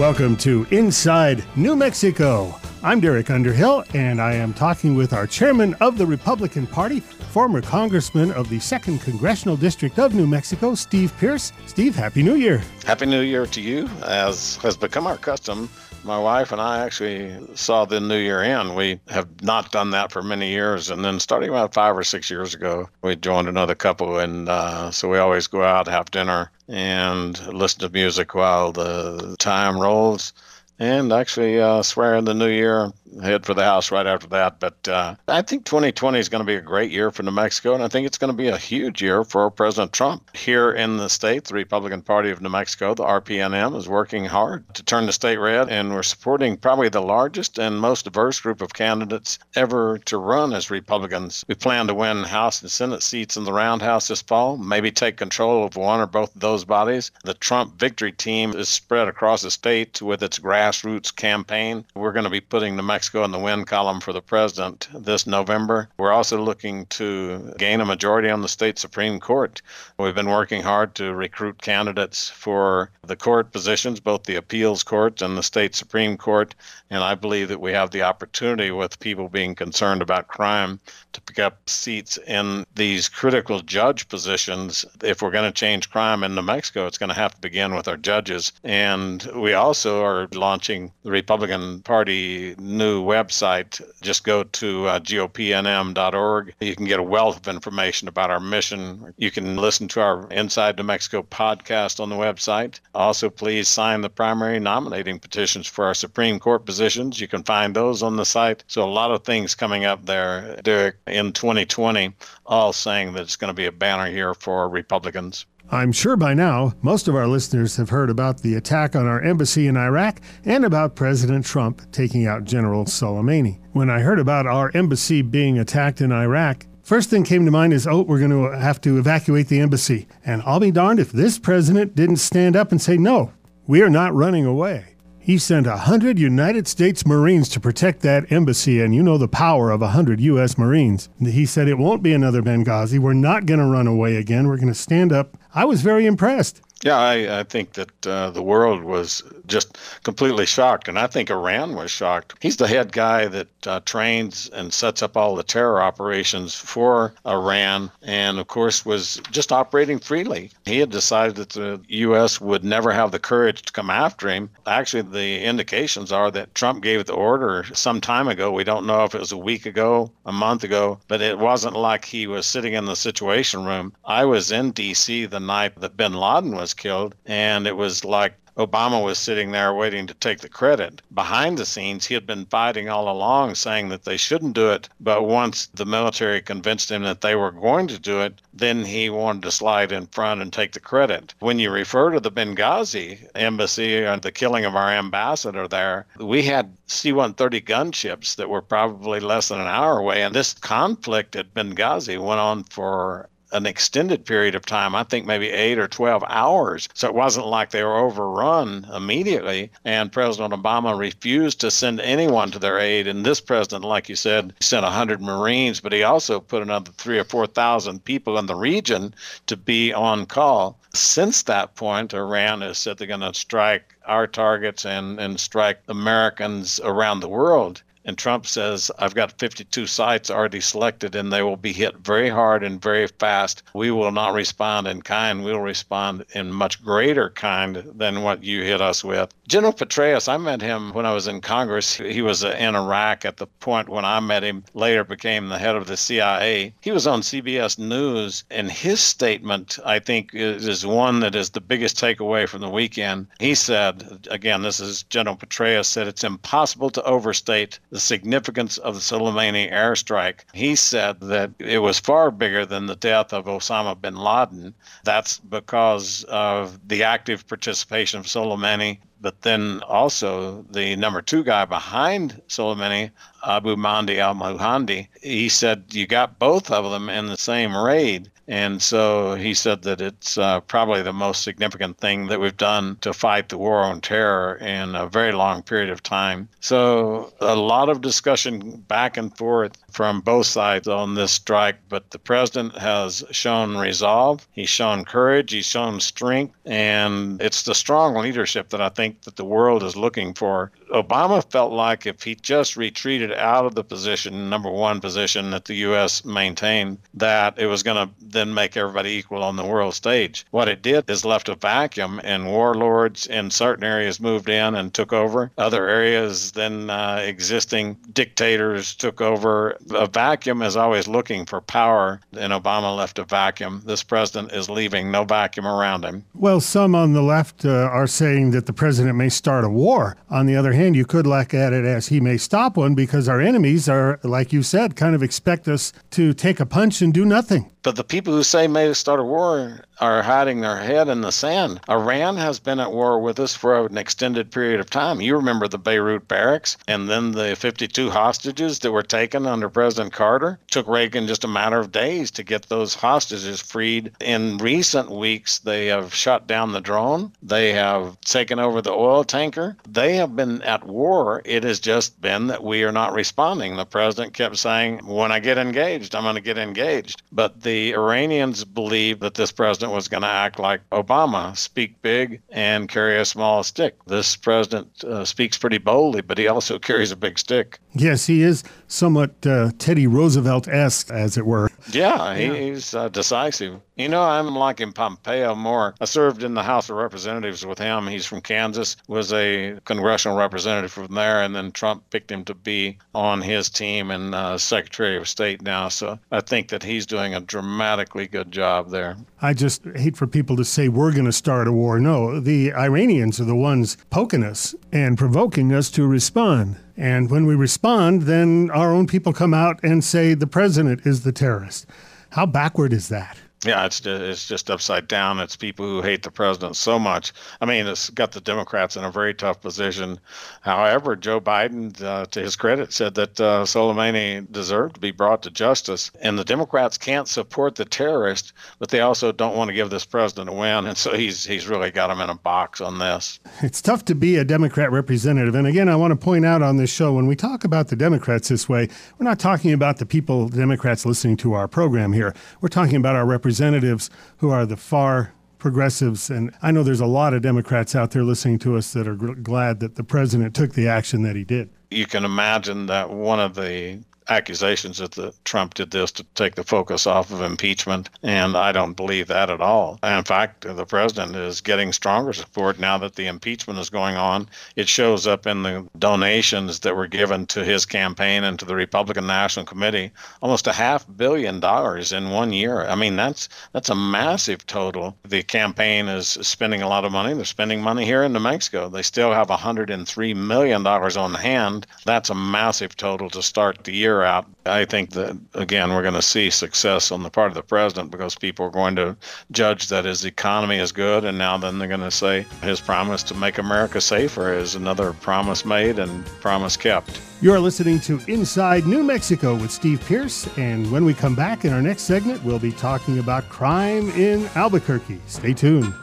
Welcome to Inside New Mexico. I'm Derek Underhill, and I am talking with our chairman of the Republican Party, former congressman of the 2nd Congressional District of New Mexico, Steve Pearce. Steve, Happy New Year. Happy New Year to you. As has become our custom, my wife and I actually saw the new year in. We have not done that for many years. And then starting about five or six years ago, we joined another couple. And uh, so we always go out, have dinner, and listen to music while the time rolls and actually uh, swear in the new year head for the House right after that. But uh, I think 2020 is going to be a great year for New Mexico, and I think it's going to be a huge year for President Trump. Here in the state, the Republican Party of New Mexico, the RPNM, is working hard to turn the state red, and we're supporting probably the largest and most diverse group of candidates ever to run as Republicans. We plan to win House and Senate seats in the Roundhouse this fall, maybe take control of one or both of those bodies. The Trump victory team is spread across the state with its grassroots campaign. We're going to be putting New Mexico in the win column for the president this November. We're also looking to gain a majority on the state Supreme Court. We've been working hard to recruit candidates for the court positions, both the appeals court and the state Supreme Court. And I believe that we have the opportunity, with people being concerned about crime, to pick up seats in these critical judge positions. If we're going to change crime in New Mexico, it's going to have to begin with our judges. And we also are launching the Republican Party new new website. Just go to uh, gopnm.org. You can get a wealth of information about our mission. You can listen to our Inside New Mexico podcast on the website. Also, please sign the primary nominating petitions for our Supreme Court positions. You can find those on the site. So, a lot of things coming up there, Derek, in 2020, all saying that it's going to be a banner year for Republicans. I'm sure by now most of our listeners have heard about the attack on our embassy in Iraq and about President Trump taking out General Soleimani. When I heard about our embassy being attacked in Iraq, First thing came to mind is, oh, we're going to have to evacuate the embassy. And I'll be darned if this president didn't stand up and say, no, we are not running away. He sent 100 United States Marines to protect that embassy, and you know the power of 100 U.S. Marines. He said it won't be another Benghazi. We're not going to run away again. We're going to stand up. I was very impressed. Yeah, I, I think that uh, the world was just completely shocked, and I think Iran was shocked. He's the head guy that uh, trains and sets up all the terror operations for Iran, and of course was just operating freely. He had decided that the U.S. would never have the courage to come after him. Actually, the indications are that Trump gave the order some time ago. We don't know if it was a week ago, a month ago, but it wasn't like he was sitting in the Situation Room. I was in D.C. the night that Bin Laden was was killed. And it was like Obama was sitting there waiting to take the credit. Behind the scenes, he had been fighting all along, saying that they shouldn't do it. But once the military convinced him that they were going to do it, then he wanted to slide in front and take the credit. When you refer to the Benghazi embassy and the killing of our ambassador there, we had C 130 gunships that were probably less than an hour away. And this conflict at Benghazi went on for an extended period of time, I think maybe eight or 12 hours. So it wasn't like they were overrun immediately. And President Obama refused to send anyone to their aid. And this president, like you said, sent 100 Marines, but he also put another three or 4,000 people in the region to be on call. Since that point, Iran has said they're going to strike our targets and, and strike Americans around the world. And Trump says, I've got 52 sites already selected and they will be hit very hard and very fast. We will not respond in kind. We'll respond in much greater kind than what you hit us with. General Petraeus, I met him when I was in Congress. He was uh, in Iraq at the point when I met him, later became the head of the CIA. He was on CBS News, and his statement, I think, is one that is the biggest takeaway from the weekend. He said, again, this is General Petraeus, said it's impossible to overstate the significance of the Soleimani airstrike. He said that it was far bigger than the death of Osama bin Laden. That's because of the active participation of Soleimani but then also the number two guy behind Soleimani, Abu Mahdi al Muhandi, he said you got both of them in the same raid. And so he said that it's uh, probably the most significant thing that we've done to fight the war on terror in a very long period of time. So a lot of discussion back and forth from both sides on this strike, but the president has shown resolve, he's shown courage, he's shown strength, and it's the strong leadership that I think that the world is looking for. Obama felt like if he just retreated out of the position, number one position that the U.S. maintained, that it was going to then make everybody equal on the world stage. What it did is left a vacuum, and warlords in certain areas moved in and took over. Other areas, then uh, existing dictators took over a vacuum is always looking for power, and Obama left a vacuum. This president is leaving no vacuum around him. Well, some on the left uh, are saying that the president may start a war. On the other hand, you could look at it as he may stop one because our enemies are, like you said, kind of expect us to take a punch and do nothing. But the people who say may start a war are hiding their head in the sand. Iran has been at war with us for an extended period of time. You remember the Beirut barracks and then the 52 hostages that were taken under President Carter. Took Reagan just a matter of days to get those hostages freed. In recent weeks, they have shut down the drone. They have taken over the oil tanker. They have been at war. It has just been that we are not responding. The president kept saying, when I get engaged, I'm going to get engaged. But the Iranians believed that this president was going to act like Obama, speak big and carry a small stick. This president uh, speaks pretty boldly, but he also carries a big stick. Yes, he is somewhat uh, Teddy Roosevelt esque, as it were. Yeah, yeah. he's uh, decisive. You know, I'm liking Pompeo more. I served in the House of Representatives with him. He's from Kansas, was a congressional representative from there, and then Trump picked him to be on his team and uh, Secretary of State now. So I think that he's doing a dramatically good job there. I just hate for people to say we're going to start a war. No, the Iranians are the ones poking us and provoking us to respond. And when we respond, then our own people come out and say the president is the terrorist. How backward is that? Yeah, it's just, it's just upside down. It's people who hate the president so much. I mean, it's got the Democrats in a very tough position. However, Joe Biden, uh, to his credit, said that uh, Soleimani deserved to be brought to justice. And the Democrats can't support the terrorist, but they also don't want to give this president a win. And so he's he's really got him in a box on this. It's tough to be a Democrat representative. And again, I want to point out on this show when we talk about the Democrats this way, we're not talking about the people, the Democrats listening to our program here. We're talking about our representatives representatives who are the far progressives. And I know there's a lot of Democrats out there listening to us that are glad that the president took the action that he did. You can imagine that one of the accusations that the Trump did this to take the focus off of impeachment, and I don't believe that at all. In fact, the president is getting stronger support now that the impeachment is going on. It shows up in the donations that were given to his campaign and to the Republican National Committee, almost a half billion dollars in one year. I mean, that's that's a massive total. The campaign is spending a lot of money. They're spending money here in New Mexico. They still have 103 million dollars on hand. That's a massive total to start the year out. I think that, again, we're going to see success on the part of the president because people are going to judge that his economy is good. And now then they're going to say his promise to make America safer is another promise made and promise kept. You're listening to Inside New Mexico with Steve Pearce. And when we come back in our next segment, we'll be talking about crime in Albuquerque. Stay tuned.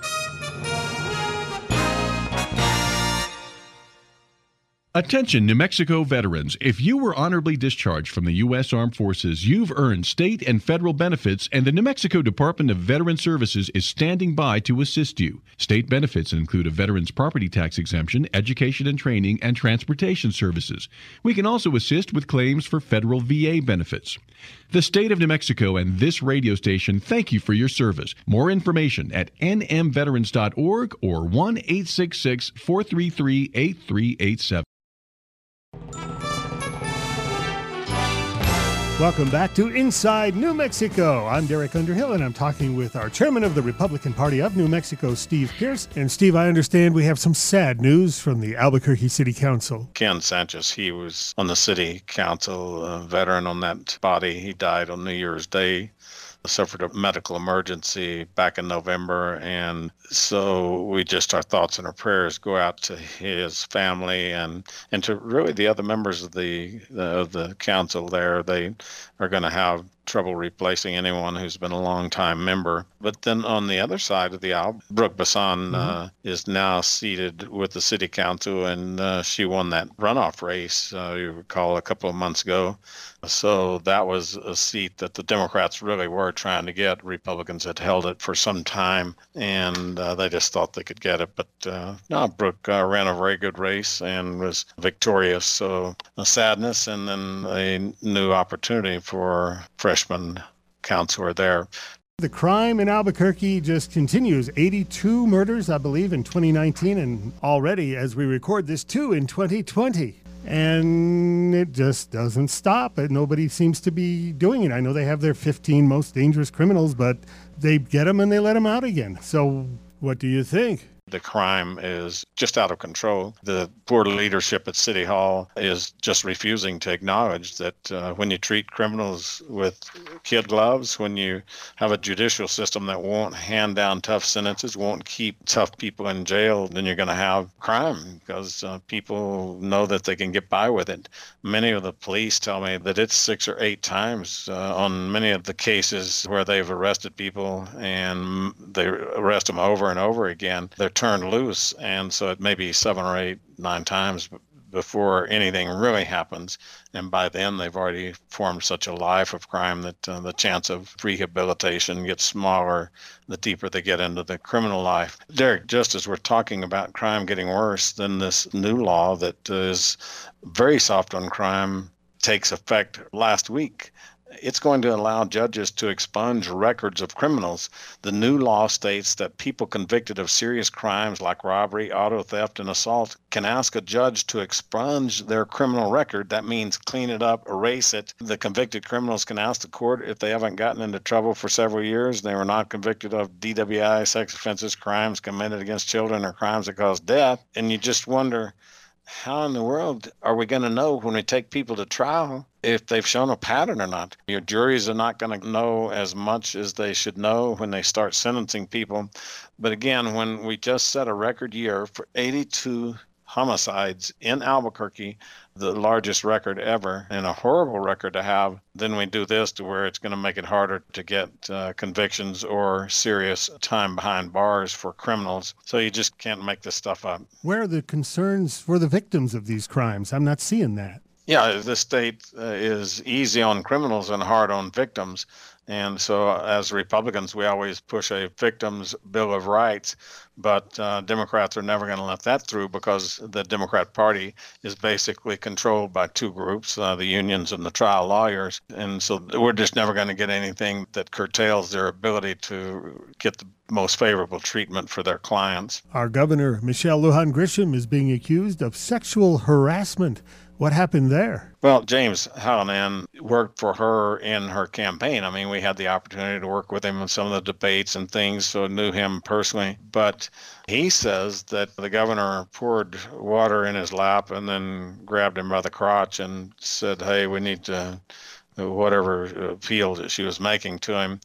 Attention, New Mexico veterans. If you were honorably discharged from the U.S. Armed Forces, you've earned state and federal benefits, and the New Mexico Department of Veteran Services is standing by to assist you. State benefits include a veteran's property tax exemption, education and training, and transportation services. We can also assist with claims for federal VA benefits. The state of New Mexico and this radio station thank you for your service. More information at nmveterans.org or 1 866 433 8387. Welcome back to Inside New Mexico. I'm Derek Underhill, and I'm talking with our chairman of the Republican Party of New Mexico, Steve Pearce. And Steve, I understand we have some sad news from the Albuquerque City Council. Ken Sanchez, he was on the city council, a veteran on that body. He died on New Year's Day suffered a medical emergency back in November. And so we just, our thoughts and our prayers go out to his family and, and to really the other members of the, of the council there. They are going to have trouble replacing anyone who's been a long time member. But then on the other side of the aisle, Brook Bassan mm-hmm. uh, is now seated with the city council, and uh, she won that runoff race, uh, you recall, a couple of months ago. So that was a seat that the Democrats really were trying to get. Republicans had held it for some time, and uh, they just thought they could get it. But uh, no, Brook uh, ran a very good race and was victorious. So a sadness and then a new opportunity for freshman councilor there. The crime in Albuquerque just continues. 82 murders, I believe, in 2019, and already, as we record this, two in 2020 and it just doesn't stop. And nobody seems to be doing it. I know they have their 15 most dangerous criminals, but they get them and they let them out again. So, what do you think? The crime is just out of control. The poor leadership at City Hall is just refusing to acknowledge that uh, when you treat criminals with kid gloves, when you have a judicial system that won't hand down tough sentences, won't keep tough people in jail, then you're going to have crime because uh, people know that they can get by with it. Many of the police tell me that it's six or eight times uh, on many of the cases where they've arrested people and they arrest them over and over again. They're turned loose, and so it may be seven or eight, nine times before anything really happens. And by then, they've already formed such a life of crime that uh, the chance of rehabilitation gets smaller the deeper they get into the criminal life. Derek, just as we're talking about crime getting worse, then this new law that is very soft on crime takes effect last week it's going to allow judges to expunge records of criminals. The new law states that people convicted of serious crimes like robbery, auto theft, and assault can ask a judge to expunge their criminal record. That means clean it up, erase it. The convicted criminals can ask the court if they haven't gotten into trouble for several years, they were not convicted of DWI, sex offenses, crimes committed against children, or crimes that cause death. And you just wonder how in the world are we going to know when we take people to trial if they've shown a pattern or not? Your juries are not going to know as much as they should know when they start sentencing people. But again, when we just set a record year for 82 homicides in Albuquerque, the largest record ever, and a horrible record to have. Then we do this to where it's going to make it harder to get uh, convictions or serious time behind bars for criminals. So you just can't make this stuff up. Where are the concerns for the victims of these crimes? I'm not seeing that. Yeah, the state uh, is easy on criminals and hard on victims. And so, as Republicans, we always push a victim's Bill of Rights, but uh, Democrats are never going to let that through because the Democrat Party is basically controlled by two groups uh, the unions and the trial lawyers. And so, we're just never going to get anything that curtails their ability to get the most favorable treatment for their clients. Our governor, Michelle Lujan Grisham, is being accused of sexual harassment. What happened there? Well, James Hallinan worked for her in her campaign. I mean, we had the opportunity to work with him in some of the debates and things, so knew him personally. But he says that the governor poured water in his lap and then grabbed him by the crotch and said, Hey, we need to, whatever appeal that she was making to him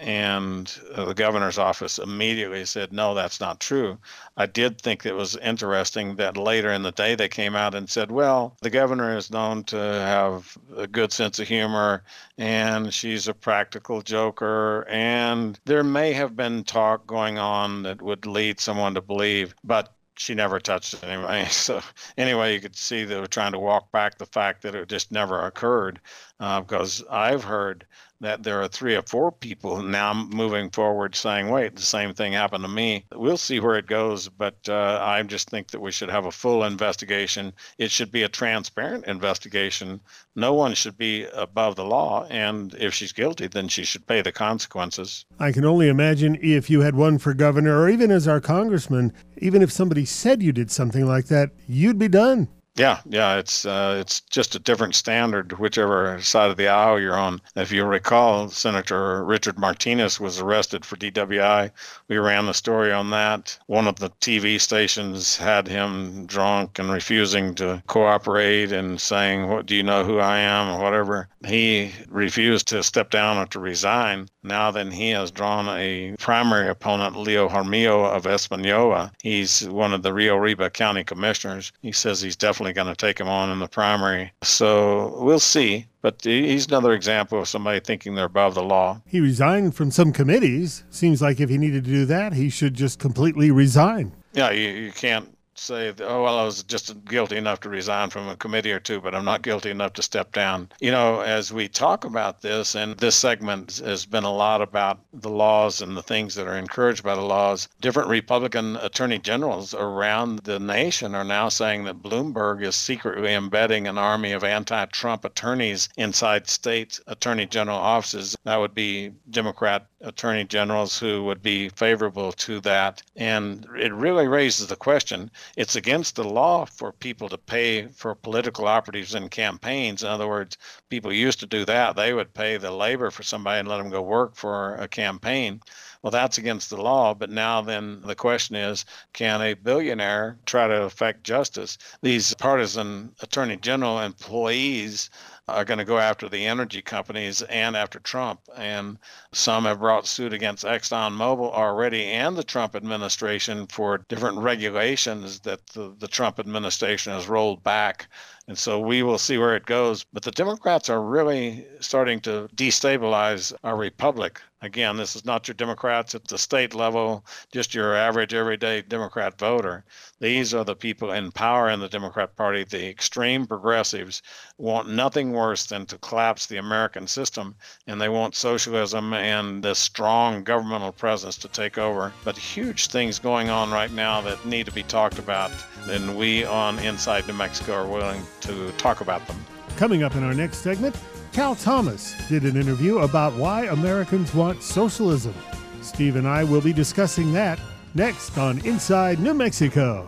and uh, the governor's office immediately said, no, that's not true. I did think it was interesting that later in the day they came out and said, well, the governor is known to have a good sense of humor and she's a practical joker. And there may have been talk going on that would lead someone to believe, but she never touched anyway. So anyway, you could see they were trying to walk back the fact that it just never occurred, uh, because I've heard that there are three or four people now moving forward saying, wait, the same thing happened to me. We'll see where it goes, but uh, I just think that we should have a full investigation. It should be a transparent investigation. No one should be above the law. And if she's guilty, then she should pay the consequences. I can only imagine if you had one for governor or even as our congressman, even if somebody said you did something like that, you'd be done. Yeah, yeah, it's uh, it's just a different standard, whichever side of the aisle you're on. If you recall, Senator Richard Martinez was arrested for DWI. We ran the story on that. One of the TV stations had him drunk and refusing to cooperate and saying, "What do you know who I am?" or whatever. He refused to step down or to resign Now then, he has drawn a primary opponent, Leo Jaramillo of Espanola. He's one of the Rio Arriba County commissioners. He says he's definitely going to take him on in the primary. So we'll see. But he's another example of somebody thinking they're above the law. He resigned from some committees. Seems like if he needed to do that, he should just completely resign. Yeah, you, you can't say, oh, well, I was just guilty enough to resign from a committee or two, but I'm not guilty enough to step down. You know, as we talk about this, and this segment has been a lot about the laws and the things that are encouraged by the laws, different Republican attorney generals around the nation are now saying that Bloomberg is secretly embedding an army of anti Trump attorneys inside state attorney general offices. That would be Democrat attorney generals who would be favorable to that. And it really raises the question it's against the law for people to pay for political operatives in campaigns. In other words, people used to do that. They would pay the labor for somebody and let them go work for a campaign. Well, that's against the law. But now, then, the question is can a billionaire try to affect justice? These partisan attorney general employees are going to go after the energy companies and after Trump. And some have brought suit against ExxonMobil already and the Trump administration for different regulations that the, the Trump administration has rolled back. And so we will see where it goes. But the Democrats are really starting to destabilize our republic. Again, this is not your Democrats at the state level, just your average everyday Democrat voter. These are the people in power in the Democrat Party. The extreme progressives want nothing worse than to collapse the American system, and they want socialism and this strong governmental presence to take over. But huge things going on right now that need to be talked about, and we on Inside New Mexico are willing to talk about them. Coming up in our next segment, Cal Thomas did an interview about why Americans want socialism. Steve and I will be discussing that next on Inside New Mexico.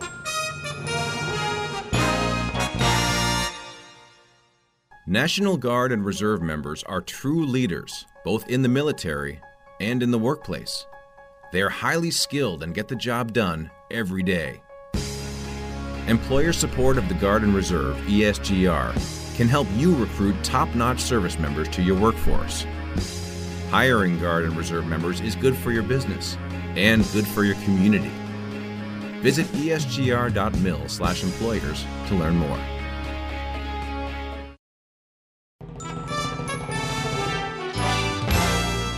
National Guard and Reserve members are true leaders, both in the military and in the workplace. They are highly skilled and get the job done every day. Employer support of the Guard and Reserve, ESGR, can help you recruit top notch service members to your workforce. Hiring Guard and Reserve members is good for your business and good for your community. Visit esgr.mil/employers to learn more.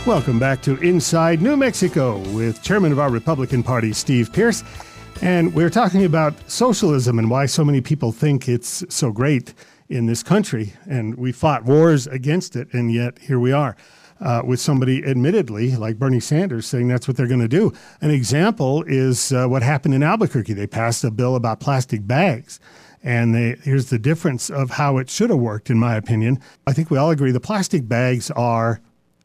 Welcome back to Inside New Mexico with Chairman of our Republican Party, Steve Pearce. And we're talking about socialism and why so many people think it's so great in this country. And we fought wars against it, and yet here we are. Uh, with somebody admittedly like Bernie Sanders saying that's what they're going to do. An example is uh, what happened in Albuquerque. They passed a bill about plastic bags. And they, here's the difference of how it should have worked, in my opinion. I think we all agree the plastic bags are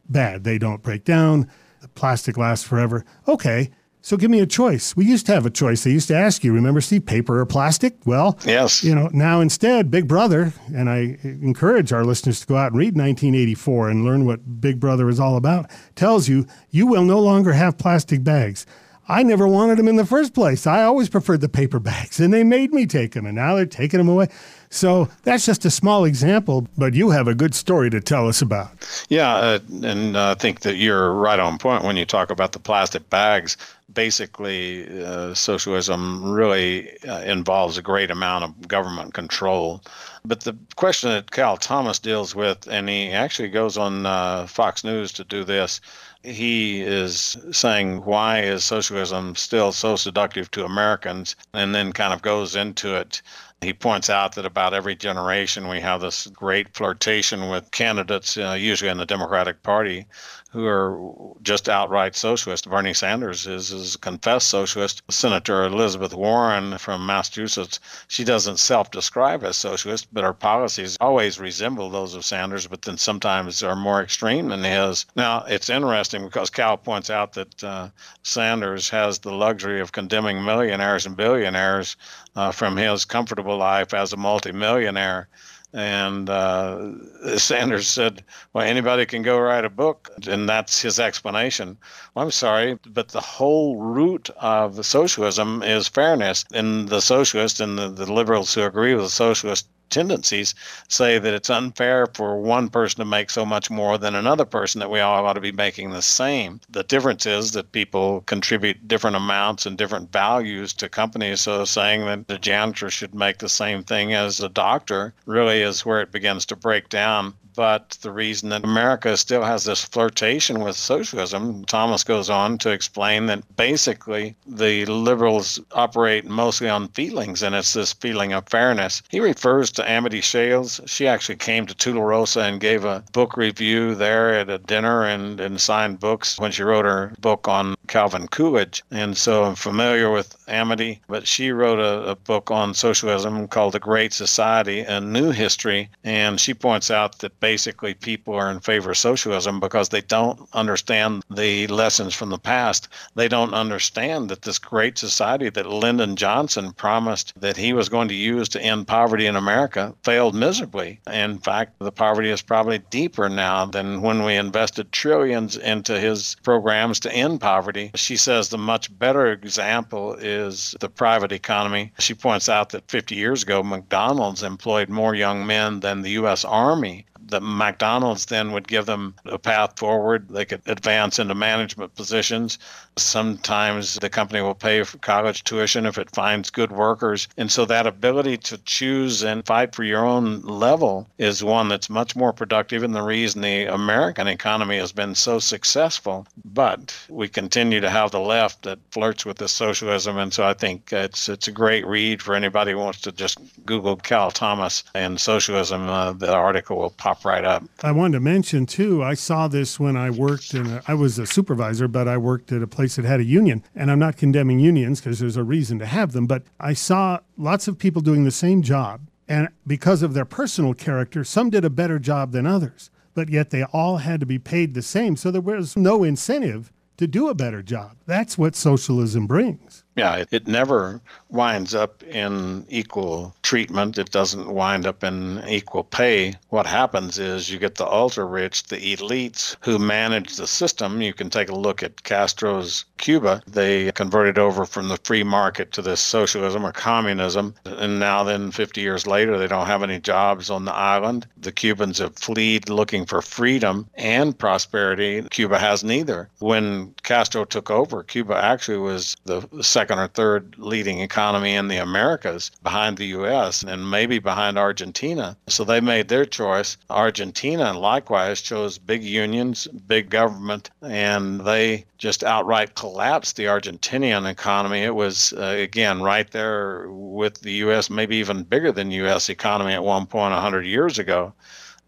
bad. They don't break down. The plastic lasts forever. Okay. So give me a choice. We used to have a choice. They used to ask you, remember, Steve, paper or plastic? Well, yes. You know, now instead, Big Brother, and I encourage our listeners to go out and read 1984 and learn what Big Brother is all about, tells you you will no longer have plastic bags. I never wanted them in the first place. I always preferred the paper bags, and they made me take them, and now they're taking them away. So that's just a small example, but you have a good story to tell us about. Yeah, uh, and uh, I think that you're right on point when you talk about the plastic bags. Basically, uh, socialism really uh, involves a great amount of government control. But the question that Cal Thomas deals with, and he actually goes on uh, Fox News to do this, he is saying why is socialism still so seductive to Americans, and then kind of goes into it he points out that about every generation we have this great flirtation with candidates, uh, usually in the Democratic Party, who are just outright socialist. Bernie Sanders is, is a confessed socialist. Senator Elizabeth Warren from Massachusetts, she doesn't self describe as socialist, but her policies always resemble those of Sanders, but then sometimes are more extreme than his. Now, it's interesting because Cal points out that uh, Sanders has the luxury of condemning millionaires and billionaires uh, from his comfortable life as a multimillionaire. And uh, Sanders said, Well, anybody can go write a book. And that's his explanation. Well, I'm sorry, but the whole root of socialism is fairness. And the socialists and the, the liberals who agree with the socialists tendencies say that it's unfair for one person to make so much more than another person that we all ought to be making the same. The difference is that people contribute different amounts and different values to companies. So saying that the janitor should make the same thing as a doctor really is where it begins to break down but the reason that America still has this flirtation with socialism, Thomas goes on to explain that basically the liberals operate mostly on feelings, and it's this feeling of fairness. He refers to Amity Shlaes. She actually came to Tularosa and gave a book review there at a dinner and, and signed books when she wrote her book on Calvin Coolidge. And so I'm familiar with Amity, but she wrote a, a book on socialism called The Great Society, a new history. And she points out that basically people are in favor of socialism because they don't understand the lessons from the past. They don't understand that this great society that Lyndon Johnson promised that he was going to use to end poverty in America failed miserably. In fact, the poverty is probably deeper now than when we invested trillions into his programs to end poverty. She says the much better example is the private economy. She points out that 50 years ago, McDonald's employed more young men than the U.S. Army the McDonald's then would give them a path forward. They could advance into management positions. Sometimes the company will pay for college tuition if it finds good workers. And so that ability to choose and fight for your own level is one that's much more productive and the reason the American economy has been so successful. But we continue to have the left that flirts with this socialism. And so I think it's it's a great read for anybody who wants to just Google Cal Thomas and socialism. Uh, the article will pop right up. I wanted to mention too, I saw this when I worked in, a, I was a supervisor, but I worked at a place that had a union. And I'm not condemning unions because there's a reason to have them, but I saw lots of people doing the same job. And because of their personal character, some did a better job than others, but yet they all had to be paid the same. So there was no incentive to do a better job. That's what socialism brings. Yeah, it, it never winds up in equal treatment. It doesn't wind up in equal pay. What happens is you get the ultra rich, the elites who manage the system. You can take a look at Castro's Cuba. They converted over from the free market to this socialism or communism. And now, then, 50 years later, they don't have any jobs on the island. The Cubans have fled looking for freedom and prosperity. Cuba has neither. When Castro took over, Cuba actually was the second or third leading economy in the Americas behind the U.S. and maybe behind Argentina. So they made their choice. Argentina likewise chose big unions, big government, and they just outright collapsed the Argentinian economy. It was, uh, again, right there with the U.S., maybe even bigger than U.S. economy at one point 100 years ago.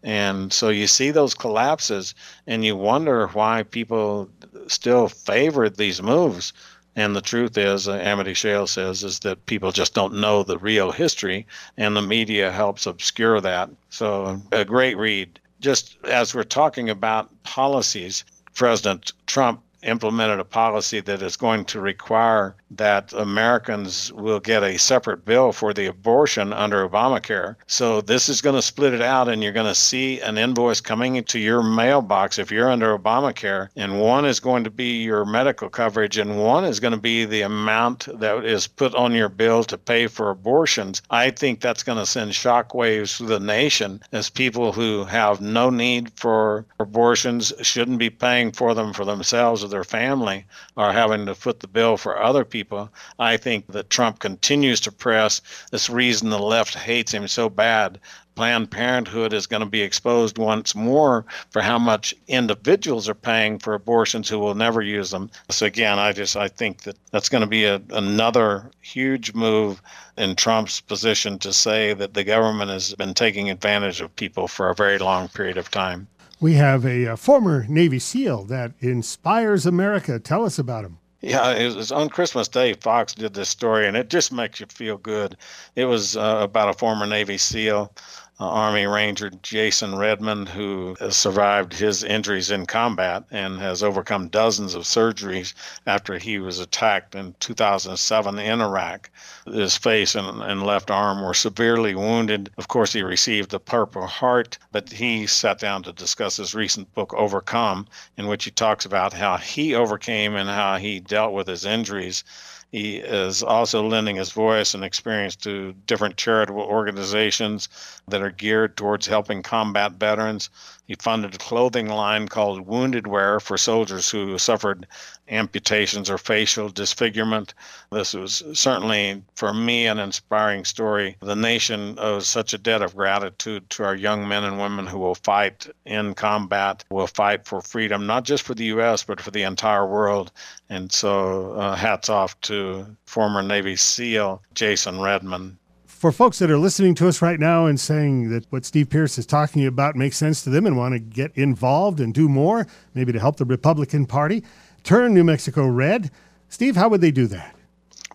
And so you see those collapses and you wonder why people still favor these moves. And the truth is, uh, Amity Shlaes says, is that people just don't know the real history, and the media helps obscure that. So, a great read. Just as we're talking about policies, President Trump implemented a policy that is going to require that Americans will get a separate bill for the abortion under Obamacare. So this is going to split it out, and you're going to see an invoice coming into your mailbox if you're under Obamacare, and one is going to be your medical coverage, and one is going to be the amount that is put on your bill to pay for abortions. I think that's going to send shockwaves through the nation as people who have no need for abortions shouldn't be paying for them for themselves or their family are having to foot the bill for other people. I think that Trump continues to press this reason the left hates him so bad. Planned Parenthood is going to be exposed once more for how much individuals are paying for abortions who will never use them. So again, I just I think that that's going to be a, another huge move in Trump's position to say that the government has been taking advantage of people for a very long period of time. We have a, a former Navy SEAL that inspires America. Tell us about him. Yeah, it was on Christmas Day. Fox did this story, and it just makes you feel good. It was uh, about a former Navy SEAL uh, Army Ranger Jason Redman, who has survived his injuries in combat and has overcome dozens of surgeries after he was attacked in 2007 in Iraq. His face and, and left arm were severely wounded. Of course, he received the Purple Heart, but he sat down to discuss his recent book, Overcome, in which he talks about how he overcame and how he dealt with his injuries He is also lending his voice and experience to different charitable organizations that are geared towards helping combat veterans. He funded a clothing line called Wounded Wear for soldiers who suffered amputations or facial disfigurement. This was certainly, for me, an inspiring story. The nation owes such a debt of gratitude to our young men and women who will fight in combat, will fight for freedom, not just for the U.S., but for the entire world. And so, uh, hats off to former Navy SEAL Jason Redman for folks that are listening to us right now and saying that what Steve Pearce is talking about makes sense to them and want to get involved and do more, maybe to help the Republican Party, turn New Mexico red. Steve, how would they do that?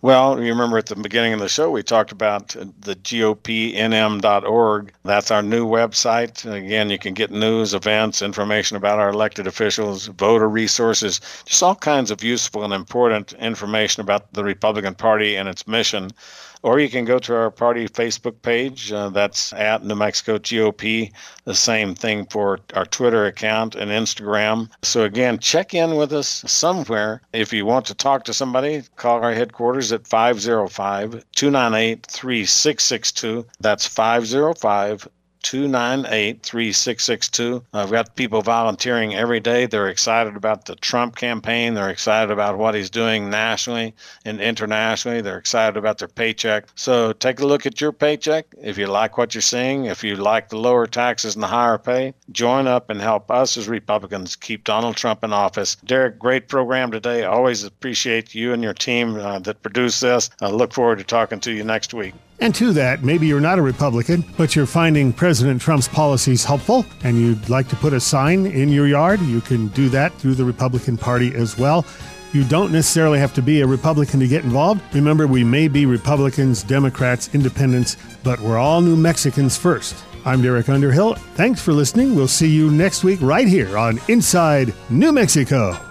Well, you remember at the beginning of the show, we talked about the GOPNM.org. That's our new website. Again, you can get news, events, information about our elected officials, voter resources, just all kinds of useful and important information about the Republican Party and its mission. Or you can go to our party Facebook page. Uh, that's at New Mexico GOP. The same thing for our Twitter account and Instagram. So, again, check in with us somewhere. If you want to talk to somebody, call our headquarters at 505 298 3662. That's 505 298 3662. I've got people volunteering every day. They're excited about the Trump campaign. They're excited about what he's doing nationally and internationally. They're excited about their paycheck. So take a look at your paycheck. If you like what you're seeing, if you like the lower taxes and the higher pay, join up and help us as Republicans keep Donald Trump in office. Derek, great program today. Always appreciate you and your team uh, that produce this. I look forward to talking to you next week. And to that, maybe you're not a Republican, but you're finding President Trump's policies helpful and you'd like to put a sign in your yard. You can do that through the Republican Party as well. You don't necessarily have to be a Republican to get involved. Remember, we may be Republicans, Democrats, Independents, but we're all New Mexicans first. I'm Derek Underhill. Thanks for listening. We'll see you next week right here on Inside New Mexico.